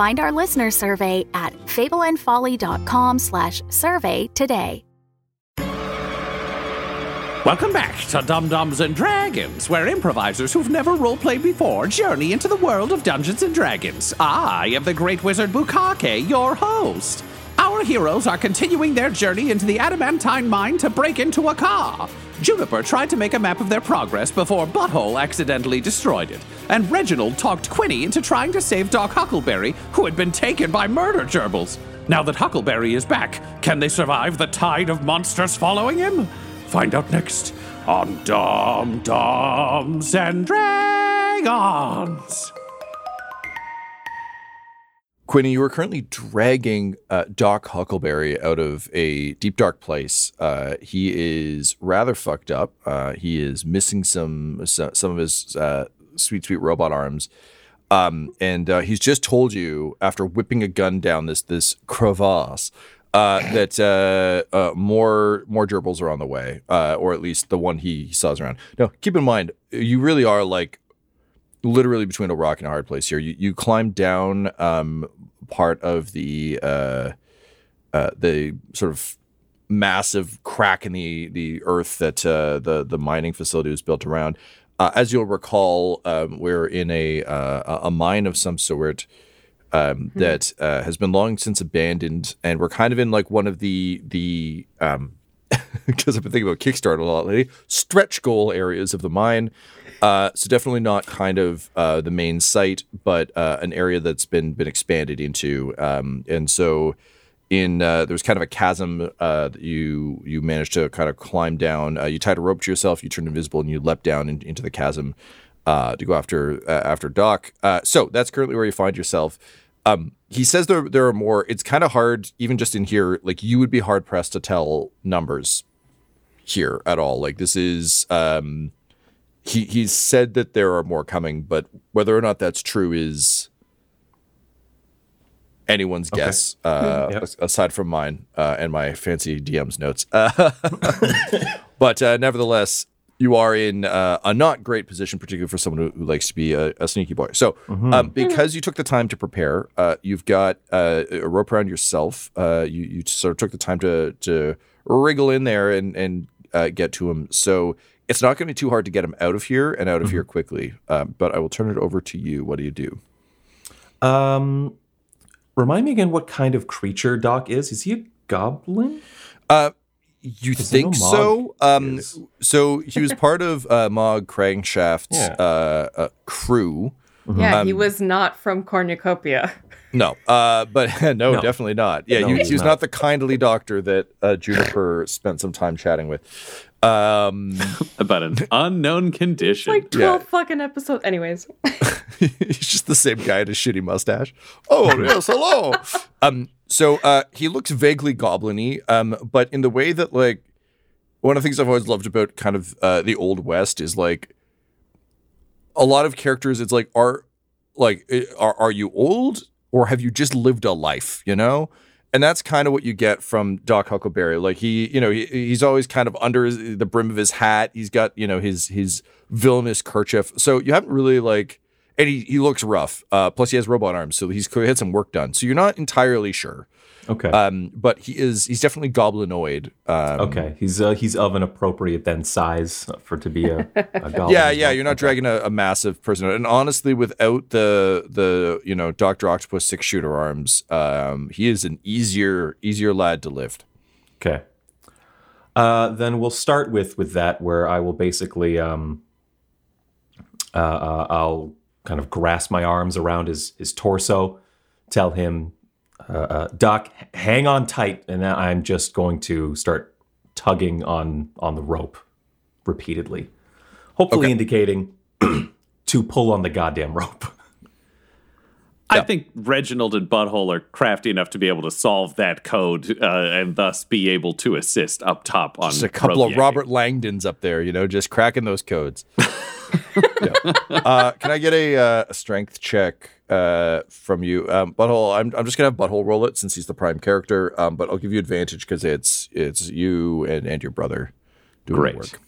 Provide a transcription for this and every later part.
Find our listener survey at fableandfolly.com slash survey today. Welcome back to Dumb Dumbs and Dragons, where improvisers who've never roleplayed before journey into the world of Dungeons and Dragons. I am the Great Wizard Bukake, your host. Our heroes are continuing their journey into the adamantine mine to break into a car. Juniper tried to make a map of their progress before Butthole accidentally destroyed it, and Reginald talked Quinny into trying to save Doc Huckleberry, who had been taken by murder gerbils. Now that Huckleberry is back, can they survive the tide of monsters following him? Find out next on Dumb Dumbs and Dragons. Quinny, you are currently dragging uh, Doc Huckleberry out of a deep, dark place. Uh, he is rather fucked up. Uh, he is missing some some, of his uh, sweet, sweet robot arms. Um, and uh, he's just told you, after whipping a gun down this this crevasse, uh, that more more gerbils are on the way, or at least the one he, he saws around. Now, keep in mind, you really are like literally between a rock and a hard place here. You you climb down um, part of the uh, uh, the sort of massive crack in the the earth that uh, the the mining facility was built around. Uh, as you'll recall, um, we're in a uh, a mine of some sort. Um, hmm. that uh, has been long since abandoned, and we're kind of in like one of the the um, because I've been thinking about Kickstarter a lot lately. Stretch goal areas of the mine. Uh, so definitely not kind of uh, the main site, but uh, an area that's been been expanded into. Um, and so in uh, there was kind of a chasm uh, that you you managed to kind of climb down. Uh, you tied a rope to yourself, you turned invisible, and you leapt down in, into the chasm to go after after Doc. so that's currently where you find yourself. Um, he says there there are more. It's kind of hard, even just in here. Like you would be hard pressed to tell numbers here at all. Like this is. Um, he he's said that there are more coming, but whether or not that's true is anyone's okay. guess. Uh, yep. Aside from mine uh, and my fancy DM's notes, uh, but uh, nevertheless, you are in uh, a not great position, particularly for someone who, who likes to be a, a, sneaky boy. So, mm-hmm. um, because you took the time to prepare, uh, you've got a rope around yourself. you you sort of took the time to to wriggle in there and and get to him. So it's not going to be too hard to get him out of here and out of mm-hmm. here quickly. Um, but I will turn it over to you. What do you do? Um, remind me again what kind of creature Doc is. Is he a goblin? Uh, you think so? Um, so he was part of uh, Mog Crankshaft's yeah. uh, uh, crew. Mm-hmm. Yeah, um, he was not from Cornucopia. No, uh, but no, no, definitely not. Yeah, no, he, he, was not. not. the kindly doctor that uh, Juniper spent some time chatting with. Um, about an unknown condition. It's like twelve yeah. fucking episodes. Anyways, he's just the same guy with a shitty mustache. Oh yes, hello. um, so uh, he looks vaguely gobliny, um, but in the way that like one of the things I've always loved about kind of uh, the old west is like a lot of characters. It's like are like are are you old or have you just lived a life? You know and that's kind of what you get from Doc Huckleberry. Like he, you know, he, he's always kind of under his, the brim of his hat. He's got, you know, his his villainous kerchief. So you haven't really like, and he, he looks rough. Uh, plus he has robot arms, so he's had some work done. So you're not entirely sure. Okay. Um, but he is he's definitely goblinoid. Um, okay. He's uh, he's of an appropriate then size for to be a, a goblin. Yeah, yeah, you're not dragging a, a massive person. And honestly, without the the you know Doctor Octopus six shooter arms, um, he is an easier easier lad to lift. Okay. Uh, then we'll start with with that, where I will basically um, uh, uh, I'll kind of grasp my arms around his his torso, tell him, uh, uh, Doc, hang on tight, and then I'm just going to start tugging on on the rope repeatedly, hopefully Okay. indicating to pull on the goddamn rope. I think Reginald and Butthole are crafty enough to be able to solve that code uh, and thus be able to assist up top on Just a couple rope of. Robert Langdons up there, you know, just cracking those codes. Yeah. uh, can I get a, uh, a strength check uh, from you, um, Butthole? I'm, I'm just gonna have Butthole roll it since he's the prime character, um, but I'll give you advantage because it's it's you and, and your brother doing Great. the work.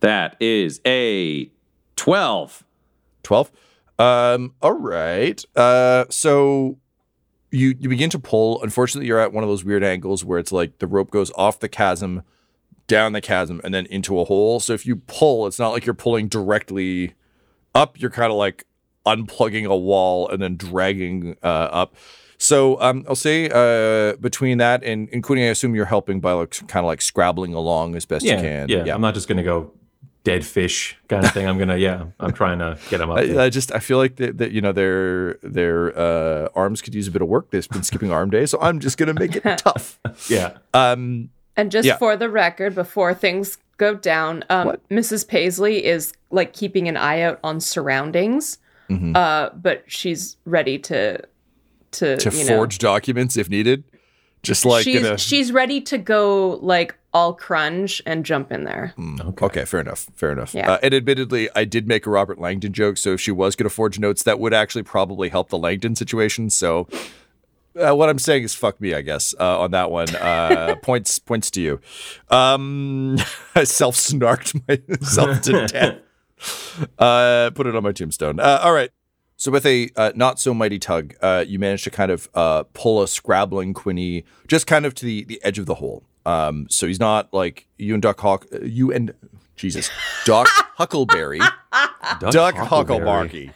That is a 12. 12 um all right. Uh so you you begin to pull. Unfortunately you're at one of those weird angles where it's like the rope goes off the chasm down the chasm and then into a hole. So if you pull it's not like you're pulling directly up. You're kind of like unplugging a wall and then dragging uh up. So um i'll say uh between that and including i assume you're helping by like kind of like scrabbling along as best you can. Yeah, yeah, I'm not just gonna go dead fish kind of thing. I'm gonna yeah, I'm trying to get them up. I, I just I feel like that, that you know their their uh, arms could use a bit of work. They've been skipping arm day, so I'm just gonna make it tough. yeah. Um, And just Yeah. for the record, before things go down, um, What? Mrs. Paisley is like keeping an eye out on surroundings, Mm-hmm. uh, but she's ready to to to you know, forge documents if needed, just like she's a, she's ready to go like all crunge and jump in there. okay. okay, fair enough, fair enough. Yeah. Uh, and admittedly, I did make a Robert Langdon joke, so if she was gonna forge notes, that would actually probably help the Langdon situation. So. Uh, what I'm saying is fuck me, I guess, uh, on that one. Uh, points points to you. Um, I self snarked myself to death. Uh, put it on my tombstone. Uh, all right. So with a uh, not so mighty tug, uh, you manage to kind of uh, pull a scrabbling Quinny just kind of to the, the edge of the hole. Um, so he's not like you and Duck Hawk, uh, you and Jesus, Doc Huckleberry, Duck Huckleberry,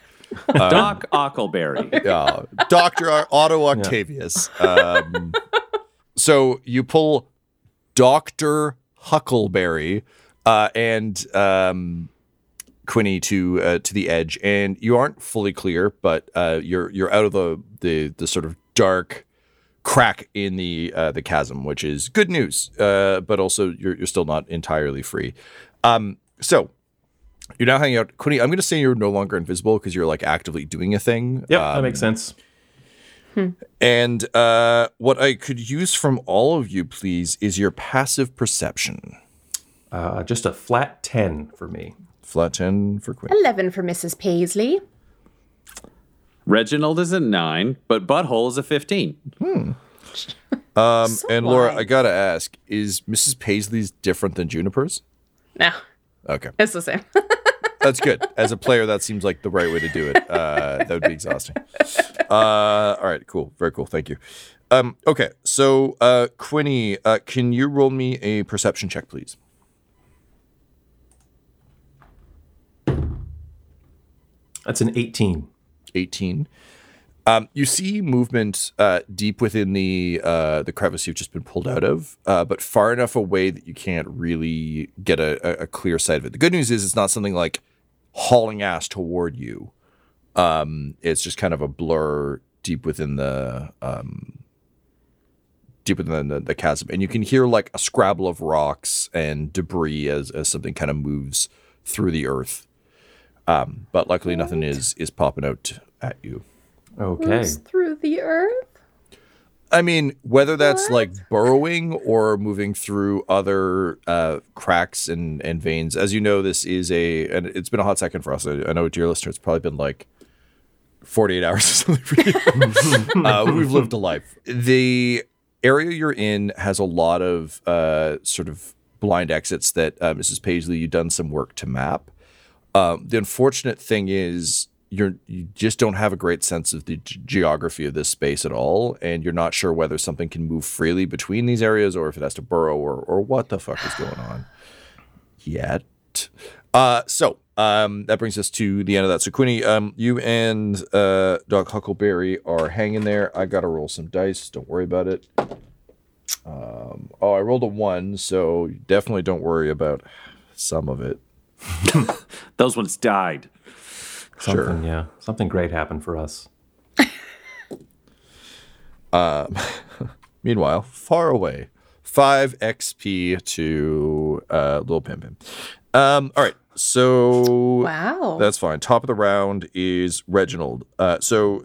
Doc Ockleberry. yeah, Doctor Otto Octavius. Um, so you pull Doctor Huckleberry uh, and um, Quinny to uh, to the edge, and you aren't fully clear, but uh, you're you're out of the the the sort of dark crack in the uh, the chasm, which is good news. Uh, but also you're you're still not entirely free. Um, so you're now hanging out, Quinny. I'm going to say you're no longer invisible because you're like actively doing a thing. Yep, Um, that makes sense. and uh, what I could use from all of you, please, is your passive perception. Uh, just a flat ten for me. Flat 10 for Quinn. Eleven for Mrs. Paisley. Reginald is a 9, but Butthole is a 15. Um, and Laura, wise. I gotta ask, is Mrs. Paisley's different than Juniper's? No, Okay, it's the same. that's good. As a player, that seems like the right way to do it. Uh, that would be exhausting. Uh, all right, cool, very cool. Thank you. Um, okay, so uh, Quinny, uh, can you roll me a perception check, please? That's an eighteen. 18. Um, you see movement uh, deep within the uh, the crevice you've just been pulled out of, uh, but far enough away that you can't really get a, a, clear sight of it. The good news is it's not something like hauling ass toward you. Um, it's just kind of a blur deep within the um, deep within the, the chasm, and you can hear like a scrabble of rocks and debris as as something kind of moves through the earth. Um, but luckily, nothing is is popping out at you. Okay. Moves through the earth. I mean, whether that's like burrowing or moving through other uh, cracks and, and veins. As you know, this is a, and it's been a hot second for us. I, I know, dear listener, it's probably been like 48 hours or something for you. uh, we've lived a life. The area you're in has a lot of uh, sort of blind exits that uh, Mrs. Paisley, you've done some work to map. Um, the unfortunate thing is you're you just don't have a great sense of the g- geography of this space at all, and you're not sure whether something can move freely between these areas or if it has to burrow or or what the fuck is going on yet. Uh, so um, that brings us to the end of that. So Quinny, um, you and uh, Doc Huckleberry are hanging there. I gotta roll some dice. Don't worry about it. Um, oh, I rolled a one, so definitely don't worry about some of it. Those ones died. Something, yeah. Something great happened for us. Meanwhile, far away, five XP to uh, Lil Pimpin. Um, all right, so Wow. that's fine. Top of the round is Reginald. Uh, so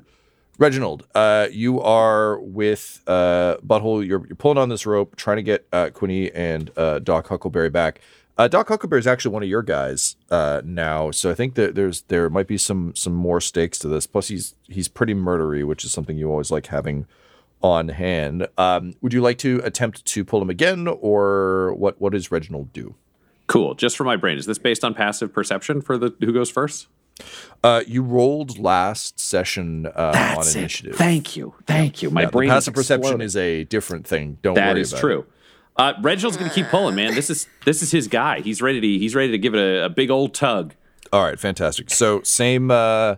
Reginald, uh, you are with uh, Butthole. You're, you're pulling on this rope, trying to get uh, Quinny and uh, Doc Huckleberry back. Uh, Doc Huckleberry is actually one of your guys uh, now, so I think that there's there might be some some more stakes to this. Plus, he's he's pretty murdery, which is something you always like having on hand. Um, would you like to attempt to pull him again, or what? What does Reginald do? Cool. Just for my brain, is this based on passive perception for the who goes first? Uh, you rolled last session uh, on it. initiative. Thank you. Thank you. My Yeah, brain. passive is perception exploding. is a different thing. Don't That worry is about true. it. Uh, Reginald's gonna keep pulling, man. This is this is his guy. He's ready to he's ready to give it a, a big old tug. All right, fantastic. So same uh,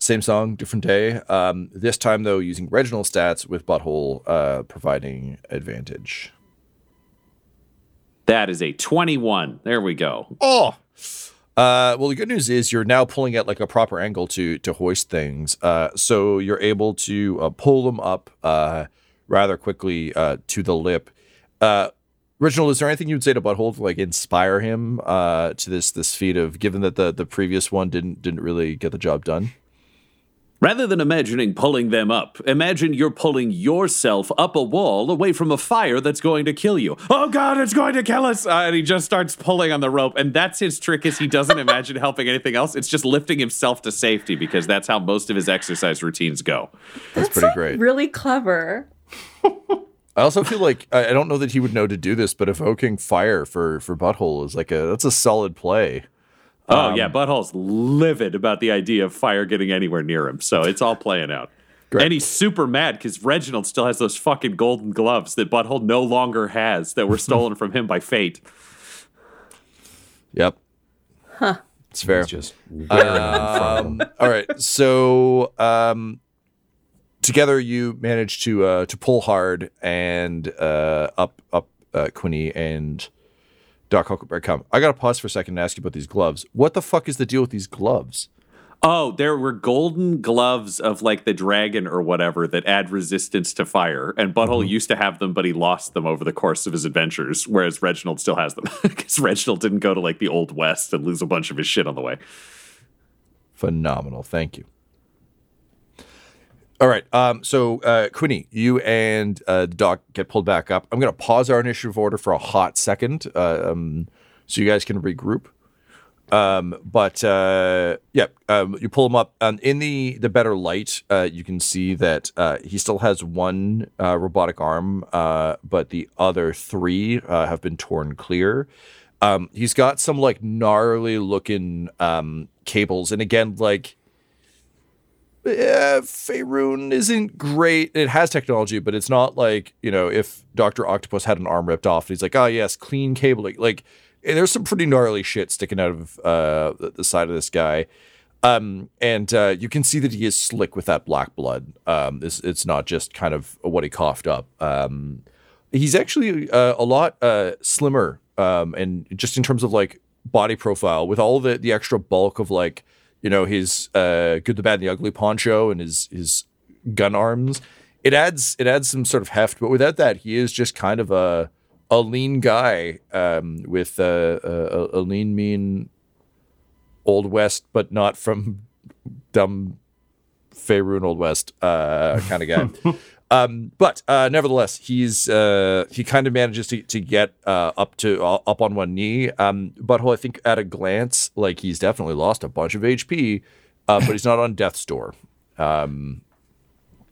same song, different day. Um, this time though, using Reginald stats with Butthole uh, providing advantage. That is a twenty-one. There we go. Oh. Uh, well, the good news is you're now pulling at like a proper angle to to hoist things. Uh, so you're able to uh, pull them up uh, rather quickly uh, to the lip. Uh, Reginald, is there anything you'd say to Butthole to like inspire him uh, to this this feat of given that the the previous one didn't didn't really get the job done? Rather than imagining pulling them up, imagine you're pulling yourself up a wall away from a fire that's going to kill you. Oh God, it's going to kill us! Uh, and he just starts pulling on the rope, and that's his trick. Is he doesn't imagine helping anything else? It's just lifting himself to safety because that's how most of his exercise routines go. That's pretty great. Really clever. I also feel like I I don't know that he would know to do this, but evoking fire for for Butthole is like a that's a solid play. Oh yeah, Butthole's livid about the idea of fire getting anywhere near him, so it's all playing out. Great. And he's super mad because Reginald still has those fucking golden gloves that Butthole no longer has that were stolen from him by fate. Yep. Huh. It's fair. It's just wearing them from them. All right. So um, together you manage to uh, to pull hard and uh, up up uh, Quinny and Doc Huckleberry come. I gotta pause for a second and ask you about these gloves. What the fuck is the deal with these gloves? Oh, there were golden gloves of like the dragon or whatever that add resistance to fire. And Butthole used to have them, but he lost them over the course of his adventures, whereas Reginald still has them. Because Reginald didn't go to like the Old West and lose a bunch of his shit on the way. Phenomenal. Thank you. All right. Um, so, uh, Quinny, you and uh, Doc get pulled back up. I'm going to pause our initiative order for a hot second uh, um, so you guys can regroup. Um, but uh, yeah, um, you pull him up. Um, in the the better light, uh, you can see that uh, he still has one uh, robotic arm, uh, but the other three uh, have been torn clear. Um, he's got some like gnarly looking um, cables, and again, like yeah, Faerun isn't great. It has technology, but it's not like, you know, if Dr. Octopus had an arm ripped off, and he's like, oh, yes, clean cabling. Like, there's some pretty gnarly shit sticking out of uh, the, the side of this guy. Um, and uh, you can see that he is slick with that black blood. Um, it's, it's not just kind of what he coughed up. Um, he's actually uh, a lot uh, slimmer, um, and just in terms of like body profile, with all the the extra bulk of like you know his uh, good, the bad, and the ugly poncho and his his gun arms. It adds it adds some sort of heft, but without that, he is just kind of a a lean guy um, with uh, a, a lean, mean old west, but not from dumb Faerun Old West uh, kind of guy. um, but uh, nevertheless, he's uh, he kind of manages to, to get uh, up to uh, up on one knee. Um, Butthole, I think at a glance, like he's definitely lost a bunch of HP, uh, but he's not on death's door.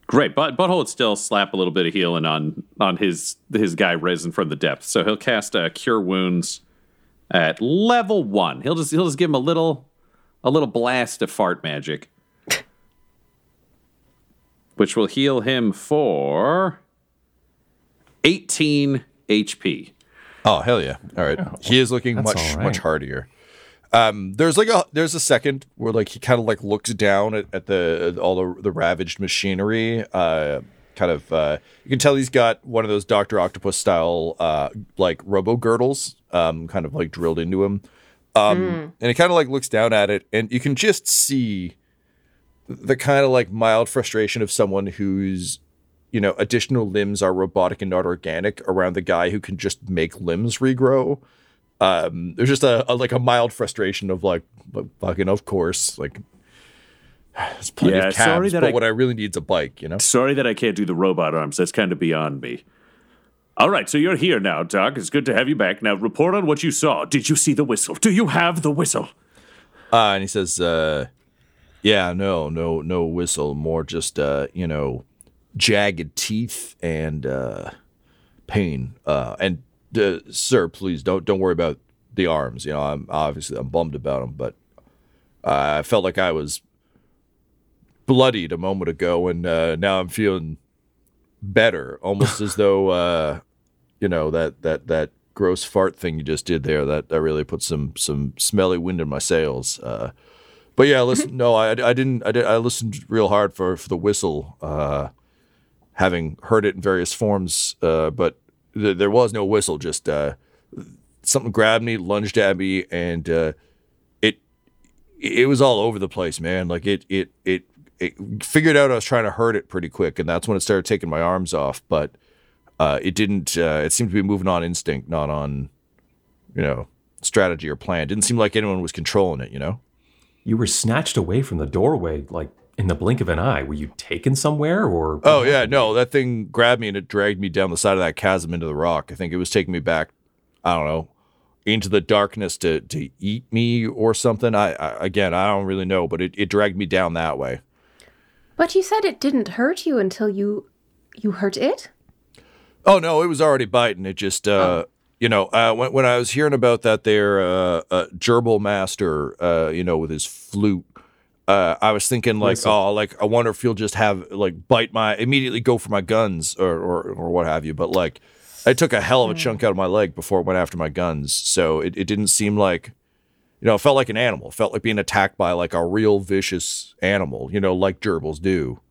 Great, but Butthole would still slap a little bit of healing on on his his guy risen from the depths. So he'll cast uh, Cure Wounds at level one. He'll just he'll just give him a little a little blast of fart magic. Which will heal him for 18 HP. Oh hell yeah! All right, he is looking that's much all right. much hardier. Um, there's like a there's a second where like he kind of like looks down at, at the all the the ravaged machinery. Uh, kind of uh, you can tell he's got one of those Doctor Octopus style uh like robo girdles um kind of like drilled into him. Um, and he kind of like looks down at it, and you can just see the kind of like mild frustration of someone who's you know additional limbs are robotic and not organic around the guy who can just make limbs regrow um there's just a, a like a mild frustration of like "But fucking of course like there's plenty Yeah, of sorry that but I- what i really need is a bike you know Sorry that I can't do the robot arms. That's kind of beyond me. All right, so you're here now, Doc. It's good to have you back. Now, report on what you saw. Did you see the whistle? Do you have the whistle? uh and he says uh yeah no no no whistle more just uh you know jagged teeth and uh pain uh and uh, sir please don't don't worry about the arms you know i'm obviously i'm bummed about them but uh, i felt like i was bloodied a moment ago and uh now i'm feeling better almost as though uh you know that that that gross fart thing you just did there that that really put some some smelly wind in my sails uh but yeah listen no i i didn't i did i listened real hard for for the whistle uh having heard it in various forms uh but th- there was no whistle just uh something grabbed me lunged at me and uh it it was all over the place man like it it it it figured out i was trying to hurt it pretty quick and that's when it started taking my arms off but uh, it didn't. Uh, it seemed to be moving on instinct, not on, you know, strategy or plan. It Didn't seem like anyone was controlling it. You know. You were snatched away from the doorway like in the blink of an eye. Were you taken somewhere or? Oh yeah, no, that thing grabbed me and it dragged me down the side of that chasm into the rock. I think it was taking me back. I don't know, into the darkness to to eat me or something. I, I again, I don't really know, but it, it dragged me down that way. But you said it didn't hurt you until you you hurt it? Oh no, it was already biting. It just, uh, you know, uh, when when I was hearing about that there uh, uh, gerbil master, uh, you know, with his flute, uh, I was thinking like, Whistle. oh, like I wonder if he'll just have like bite my immediately go for my guns or or, or what have you. But like, I took a hell of a chunk out of my leg before it went after my guns, so it, it didn't seem like. You know, it felt like an animal. It felt like being attacked by like a real vicious animal, you know, like gerbils do.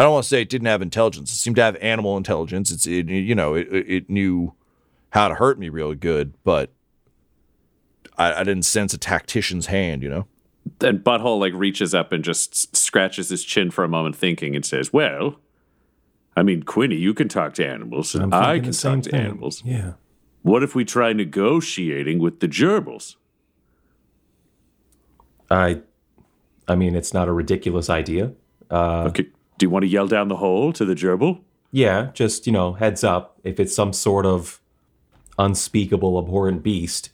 I don't want to say it didn't have intelligence. It seemed to have animal intelligence. It's it, you know it it it knew how to hurt me really good, but I, I didn't sense a tactician's hand. You know. Then Butthole like reaches up and just scratches his chin for a moment, thinking, and says, "Well, I mean, Quinny, you can talk to animals, I'm and I can same talk to thing. animals. Yeah. What if we try negotiating with the gerbils? I, I mean, it's not a ridiculous idea. Uh, okay, do you want to yell down the hole to the gerbil? Yeah, just, you know, heads up. If it's some sort of unspeakable, abhorrent beast,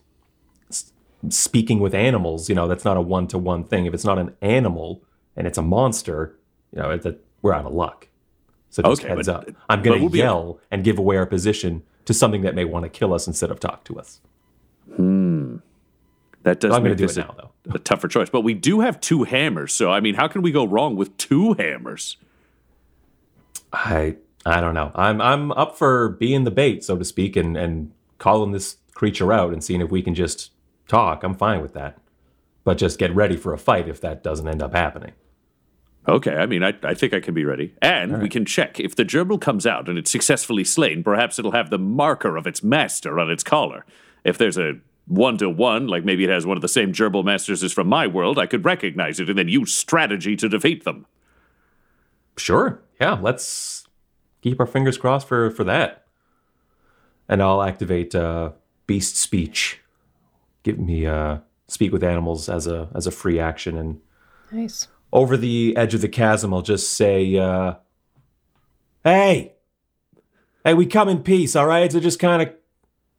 s- speaking with animals, you know, that's not a one to one thing. If it's not an animal and it's a monster, you know, we're out of luck. So just Okay, heads but- up. I'm going we'll to be- yell and give away our position to something that may want to kill us instead of talk to us. Hmm. That does I'm make do this it now, though. a tougher choice. But we do have two hammers, so I mean, how can we go wrong with two hammers? I I don't know. I'm I'm up for being the bait, so to speak, and and calling this creature out and seeing if we can just talk. I'm fine with that. But just get ready for a fight if that doesn't end up happening. Okay, I mean, I, I think I can be ready. And we can check. If the gerbil comes out and it's successfully slain, perhaps it'll have the marker of its master on its collar. If there's a one to one, like maybe it has one of the same gerbil masters as from my world, I could recognize it and then use strategy to defeat them. Sure. Yeah, let's keep our fingers crossed for for that. And I'll activate uh, beast speech. Give me uh, speak with animals as a as a free action and Nice. over the edge of the chasm, I'll just say, uh, "Hey, hey, we come in peace, all right? So just kind of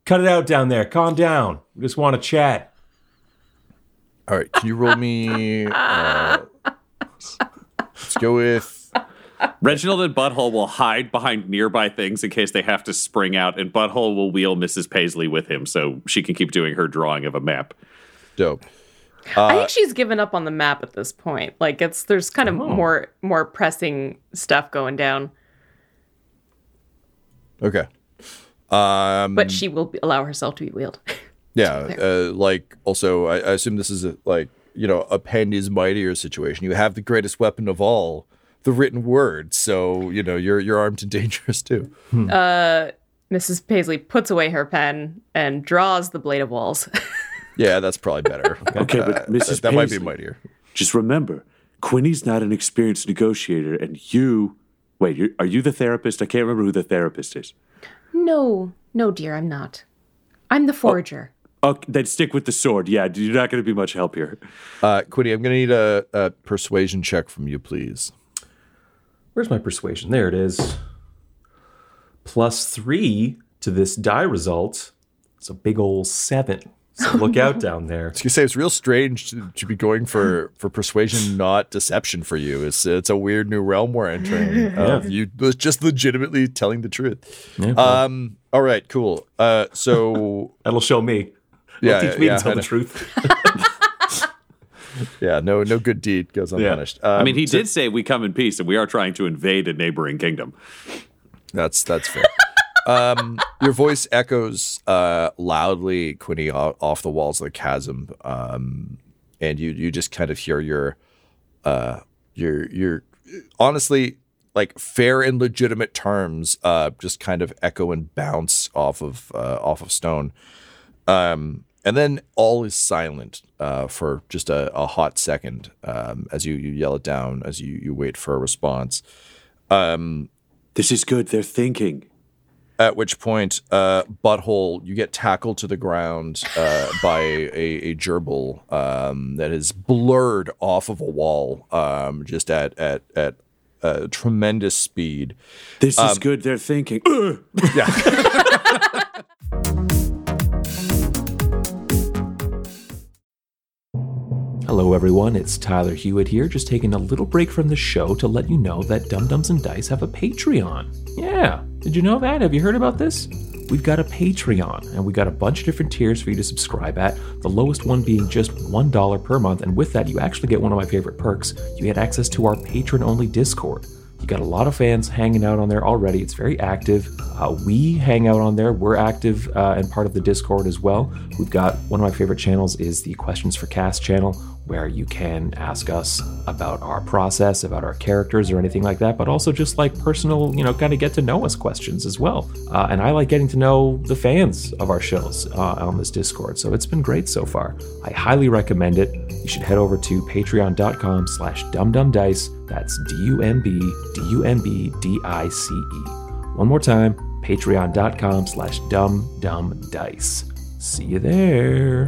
cut it out down there. Calm down. We just want to chat." All right, can you roll me? Uh, let's go with. Reginald and Butthole will hide behind nearby things in case they have to spring out, and Butthole will wheel Mrs. Paisley with him so she can keep doing her drawing of a map. Dope. I think she's given up on the map at this point. Like it's there's kind of Oh. more more pressing stuff going down, Okay. Um, but she will be, allow herself to be wheeled. Yeah, uh, like also, I, I assume this is a, like you know a pen is mightier situation. You have the greatest weapon of all, the written word. So you know you're you're armed and dangerous too. Uh Mrs. Paisley puts away her pen and draws the blade of walls. Yeah, that's probably better. Okay, Uh, but Mrs. that, that might be mightier. Just remember, Quinny's not an experienced negotiator, and you. Wait, you're, are you the therapist? I can't remember who the therapist is. no, no, dear, I'm not. I'm the forager. Oh, then stick with the sword. Yeah, you're not going to be much help here. Uh, Quinny, I'm gonna need a, a persuasion check from you, please. Where's my persuasion? There it is. Plus three to this die result. It's a big old seven. So look out down there. I was gonna say it's real strange to, to be going for for persuasion, not deception for you. It's it's a weird new realm we're entering. Of you just legitimately telling the truth. Yeah, Um. All right. Cool. Uh. So that'll show me. yeah. It'll teach me yeah, to tell the truth. Yeah. No. No good deed goes unpunished. I Um, mean, he did say we come in peace, and we are trying to invade a neighboring kingdom. That's that's fair. um, your voice echoes uh, loudly, Quinny, off, off the walls of the chasm, um, and you you just kind of hear your uh, your your honestly like fair and legitimate terms uh, just kind of echo and bounce off of uh, off of stone. Um, and then all is silent uh, for just a, a hot second um, as you, you yell it down, as you, you wait for a response. This is good. They're thinking. At which point, uh, butthole, you get tackled to the ground uh, by a, a gerbil um, that is blurred off of a wall, um, just at at at uh, tremendous speed. This is good. They're thinking. Ugh. Hello, everyone. It's Tyler Hewitt here, just taking a little break from the show to let you know that Dumb Dumbs and Dice have a Patreon. Yeah, did you know that? Have you heard about this? We've got a Patreon, and we got a bunch of different tiers for you to subscribe at. The lowest one being just $1 per month, and with that, you actually get one of my favorite perks. You get access to our patron only Discord. You got a lot of fans hanging out on there already. It's very active. Uh, we hang out on there. We're active uh, and part of the Discord as well. We've got one of my favorite channels is the Questions for Cast channel, where you can ask us about our process, about our characters, or anything like that. But also just like personal, you know, kind of get to know us questions as well. Uh, and I like getting to know the fans of our shows uh, on this Discord. So it's been great so far. I highly recommend it. You should head over to patreon.com slash dumbdumbdice. That's D-U-M-B, D-U-M-B-D-I-C-E. One more time, patreon.com slash dumbdumbdice. See you there.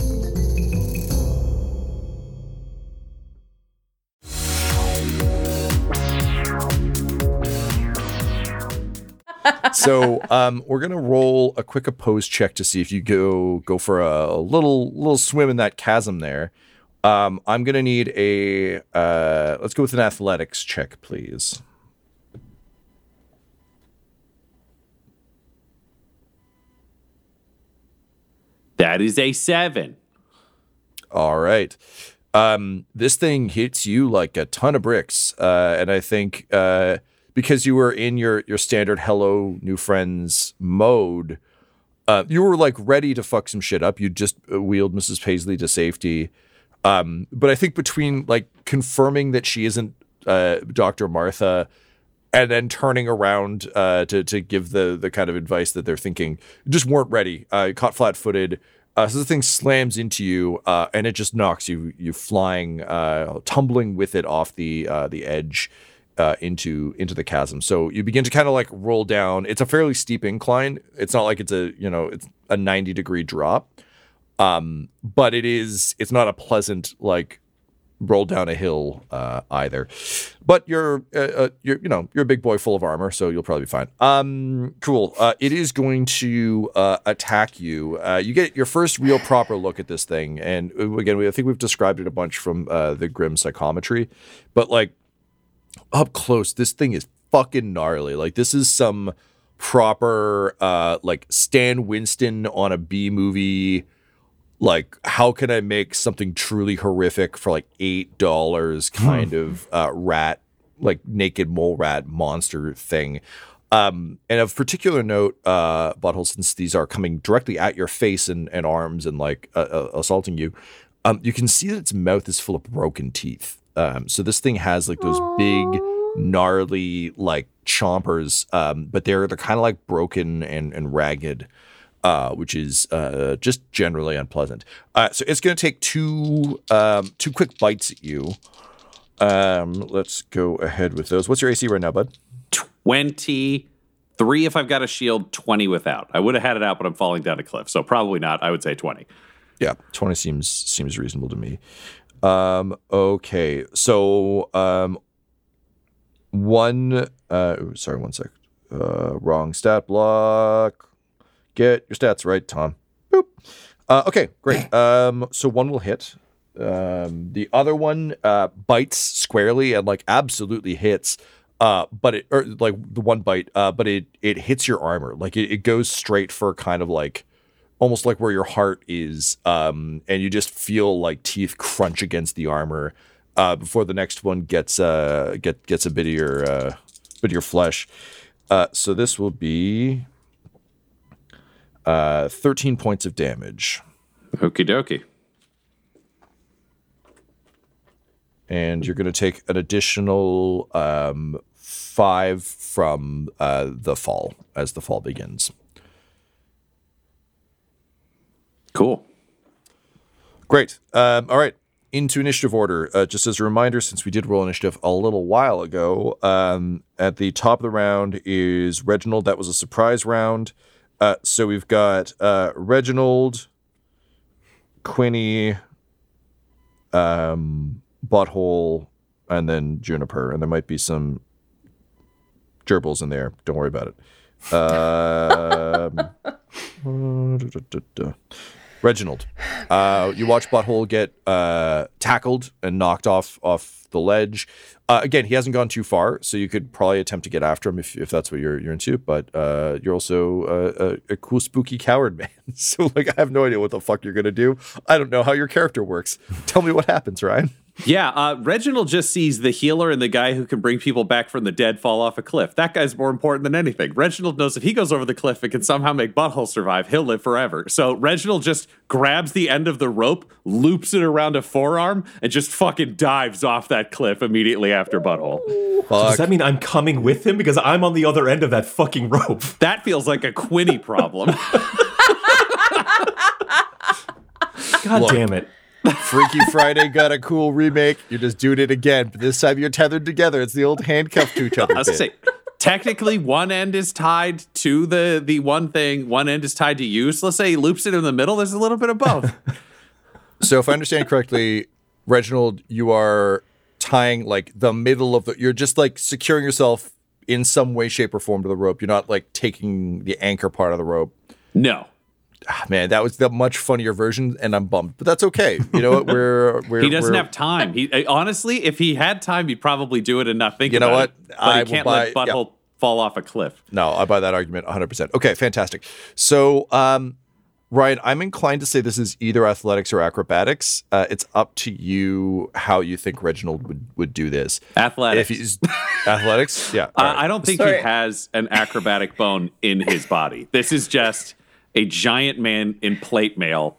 So um, we're gonna roll a quick oppose check to see if you go go for a, little little swim in that chasm there. Um, I'm gonna need a uh, let's go with an athletics check, please. That is a seven. All right. Um, this thing hits you like a ton of bricks, uh, and I think uh, because you were in your your standard "hello, new friends" mode, uh, you were like ready to fuck some shit up. You just uh, wheeled Mrs. Paisley to safety, um, but I think between like confirming that she isn't uh, Dr. Martha and then turning around uh, to to give the the kind of advice that they're thinking, just weren't ready. Uh, caught flat footed. Uh, so the thing slams into you, and it just knocks you you flying, tumbling with it off the the edge uh, into into the chasm. So you begin to kind of like roll down. It's a fairly steep incline. It's not like it's a you know it's a ninety degree drop, um, but it is it's not a pleasant like roll down a hill uh, either. But you're uh, uh, you're you know you're a big boy full of armor, so you'll probably be fine. Um, cool. Uh, it is going to uh, attack you. Uh, you get your first real proper look at this thing, and again, we, I think we've described it a bunch from uh, the grim psychometry, but like up close, this thing is fucking gnarly. Like this is some proper uh like Stan Winston on a B movie like how can I make something truly horrific for like eight dollars kind of uh, rat like naked mole rat monster thing. Um, and of particular note, uh, Butthole, since these are coming directly at your face and, and arms and like uh, uh, assaulting you, um, you can see that its mouth is full of broken teeth. Um, so this thing has like those big, gnarly like chompers, um, but they're they're kind of like broken and and ragged, uh, which is uh, just generally unpleasant. Uh, so it's going to take two um, two quick bites at you. Um, let's go ahead with those. What's your AC right now, bud? 23 if I've got a shield, 20 without. I would have had it out, but I'm falling down a cliff. So probably not. I would say 20. Yeah, twenty seems seems reasonable to me. Um, okay, so um, one. Uh, sorry, one sec. Uh, wrong stat block. Get your stats right, Tom. Boop. Uh, okay, great. Um, so one will hit. Um, the other one uh, bites squarely and like absolutely hits. Uh, but it or like the one bite, uh, but it it hits your armor. Like it, it goes straight for kind of like almost like where your heart is, um, and you just feel like teeth crunch against the armor uh, before the next one gets uh get gets a bit of your uh, bit of your flesh. Uh, so this will be uh, thirteen points of damage, Okie dokie. and you're going to take an additional um, five from uh, the fall as the fall begins. Cool. Great. Um, all right. Into initiative order. Uh, just as a reminder, since we did roll initiative a little while ago, um, at the top of the round is Reginald. That was a surprise round. Uh, so we've got uh, Reginald, Quinny, um, Butthole, and then Juniper. And there might be some gerbils in there. Don't worry about it. Um, Reginald, uh, you watch Butthole get uh, tackled and knocked off off the ledge. Uh, again, he hasn't gone too far, so you could probably attempt to get after him if, if that's what you're you're into. But uh, you're also uh, a, a cool, spooky coward man. so, like, I have no idea what the fuck you're gonna do. I don't know how your character works. Tell me what happens, Ryan. Yeah, uh, Reginald just sees the healer and the guy who can bring people back from the dead fall off a cliff. That guy's more important than anything. Reginald knows if he goes over the cliff and can somehow make Butthole survive, he'll live forever. So Reginald just grabs the end of the rope, loops it around a forearm, and just fucking dives off that cliff immediately after Butthole. Does that mean I'm coming with him because I'm on the other end of that fucking rope? That feels like a Quinny problem. God Look. damn it. Freaky Friday got a cool remake. You're just doing it again, but this time you're tethered together. It's the old handcuff to each other. I was say, technically, one end is tied to the the one thing, one end is tied to you. So let's say he loops it in the middle. There's a little bit of both. So if I understand correctly, Reginald, you are tying like the middle of the you're just like securing yourself in some way, shape, or form to the rope. You're not like taking the anchor part of the rope. no, Ah, man, that was the much funnier version, and I'm bummed. But that's okay. You know what? We're, we're he doesn't we're- have time. He uh, honestly, if he had time, he'd probably do it and not think You know about what? it. But I he can't buy- let Butthole fall off a cliff. No, I buy that argument 100%. Okay, fantastic. So, um, Ryan, I'm inclined to say this is either athletics or acrobatics. Uh, it's up to you how you think Reginald would, would do this. Athletics. If he's athletics, yeah. all Uh, right. I don't think Sorry. he has an acrobatic bone in his body. This is just a giant man in plate mail,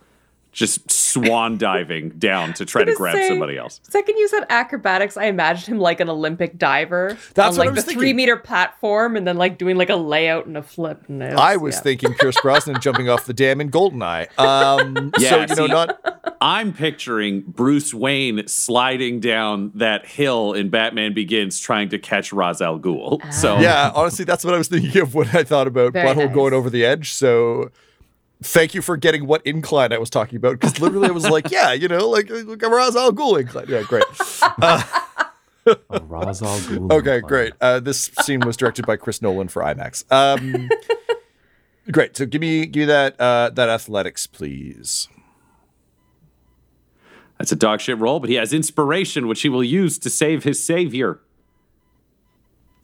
just swan diving down to try to grab say- somebody else. Second you said acrobatics, I imagined him like an Olympic diver That's on what I like was the thinking. three meter platform, and then like doing like a layout and a flip. And it I was yeah. thinking Pierce Brosnan jumping off the dam in Goldeneye. Um, so Yeah, you know, not I'm picturing Bruce Wayne sliding down that hill in Batman Begins trying to catch Ra's al Ghul. So yeah. Honestly, that's what I was thinking of when I thought about Very butthole nice. going over the edge. So. Thank you for getting what incline I was talking about because literally I was like, yeah, you know, like like a Ra's al Ghul incline. Yeah, great. A Ra's al Ghul Okay, incline. great. Uh, this scene was directed by Chris Nolan for IMAX. Um, great. So give me give me that uh, that athletics, please. that's a dog shit roll, but he has inspiration, which he will use to save his savior.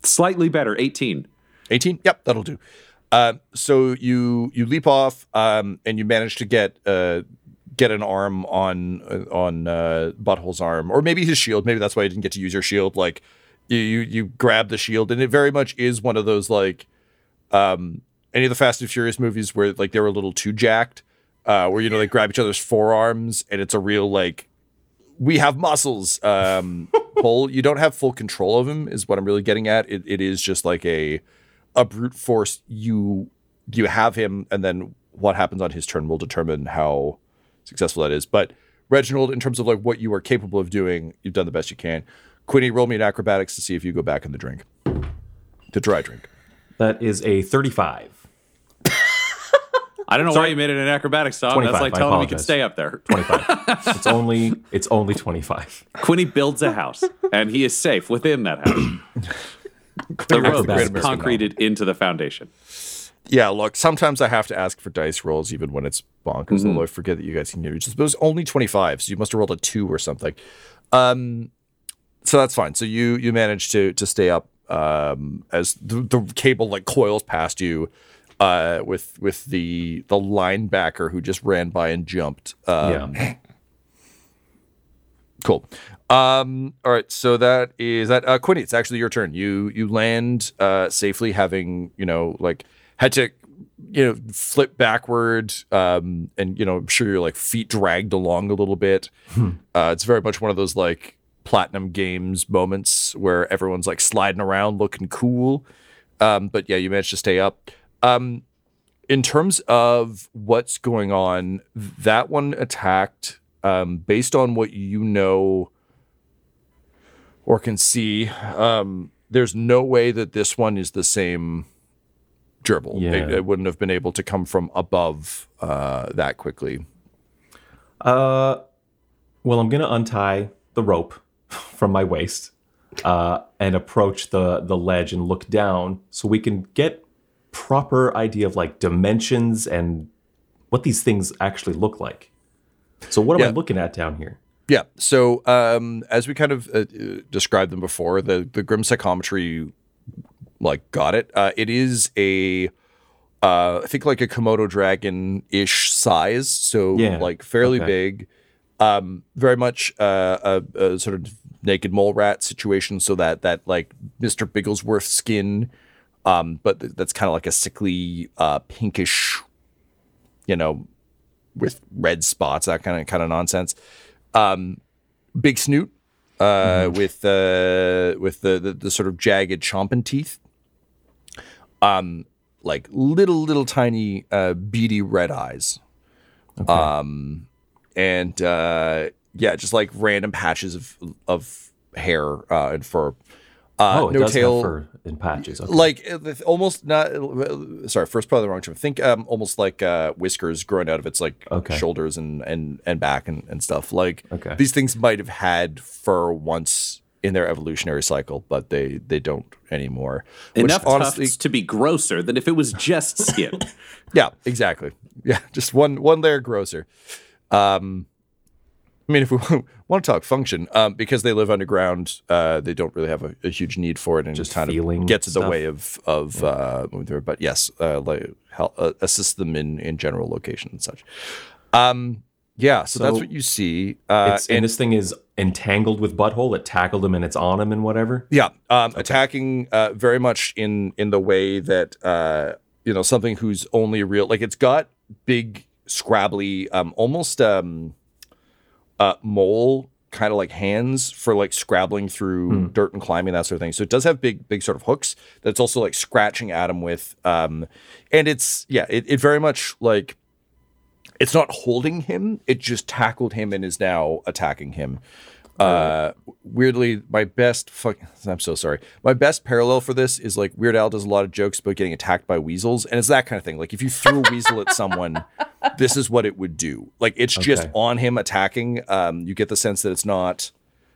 Slightly better, 18. 18 yep that'll do uh, so you you leap off um, and you manage to get uh, get an arm on on uh, Butthole's arm, or maybe his shield. Maybe that's why you didn't get to use your shield. Like you you, you grab the shield, and it very much is one of those like um, any of the Fast and Furious movies where like they were a little too jacked, uh, where you know they grab each other's forearms, and it's a real like we have muscles. Um, pull. You don't have full control of him, is what I'm really getting at. It, it is just like a a brute force. You you have him, and then what happens on his turn will determine how successful that is. But Reginald, in terms of like what you are capable of doing, you've done the best you can. Quinny, roll me an acrobatics to see if you go back in the drink, the dry drink. That is a 35. I don't know why you made it an acrobatics song. 25, That's like telling him he can stay up there. 25. it's only it's only 25. Quinny builds a house, and he is safe within that house. the rope Great is American concreted into the foundation. Yeah, look, sometimes I have to ask for dice rolls even when it's bonkers. Although I forget that you guys can get it. But it was only 25, so you must have rolled a two or something. Um, so that's fine. So you you managed to to stay up um, as the, the cable like coils past you uh, with with the the linebacker who just ran by and jumped. Um, yeah. Cool. Um, all right, so that is that. Uh, Quinny, it's actually your turn. You you land uh, safely, having you know like had to you know flip backward, um, and you know I'm sure your like feet dragged along a little bit. Uh, it's very much one of those like platinum games moments where everyone's like sliding around, looking cool. Um, but yeah, you managed to stay up. Um, in terms of what's going on, that one attacked um, based on what you know or can see. Um, there's no way that this one is the same gerbil. Yeah. It, it wouldn't have been able to come from above uh, that quickly. Uh, well, I'm gonna untie the rope from my waist uh, and approach the the ledge and look down so we can get proper idea of like dimensions and what these things actually look like. So what am Yeah. I looking at down here? Yeah. So um, as we kind of uh, uh, described them before, the the grim psychometry like got it. Uh, it is a uh, I think like a Komodo dragon ish size, so Yeah, like fairly okay. big. Um, very much uh, a, a sort of naked mole rat situation, so that that like Mr. Bigglesworth skin, um, but th- that's kind of like a sickly uh, pinkish, you know, with red spots, that kind of kind of nonsense. Um, big snoot, uh, with uh, with the, the the sort of jagged chomping teeth. Um, like little little tiny uh, beady red eyes. Um, and uh, yeah, just like random patches of of hair uh, and fur. Uh, oh, it no does tail, have fur in patches. Okay. like uh, almost not. uh, Sorry, first probably the wrong term. Think um, almost like uh, whiskers growing out of its like Okay. shoulders and and and back and, and stuff. Like Okay. these things might have had fur once in their evolutionary cycle, but they they don't anymore. Which Enough honestly, tufts to be grosser than if it was just skin. yeah, exactly. Yeah, just one one layer grosser. Um, I mean, if we want to talk function, um, because they live underground, uh, they don't really have a, a huge need for it, and Just kind of gets in the way of of uh, moving through. But yes, uh, like help, uh, assist them in in general location and such. Um, yeah, so, that's what you see. Uh, it's, and, this thing is entangled with butthole. It tackled him and it's on him and whatever. Yeah, um, attacking uh, very much in in the way that uh, you know something who's only real. Like it's got big, scrabbly, um, almost um, uh, mole kind of like hands for like scrabbling through dirt and climbing that sort of thing. So it does have big, big sort of hooks that it's also like scratching at him with. Um, and it's yeah, it, it very much like it's not holding him; it just tackled him and is now attacking him. Uh, weirdly, my best fuck. I'm so sorry. My best parallel for this is like Weird Al does a lot of jokes about getting attacked by weasels, and it's that kind of thing. Like if you threw a weasel at someone, this is what it would do. Like it's just on him attacking. Um, you get the sense that it's not,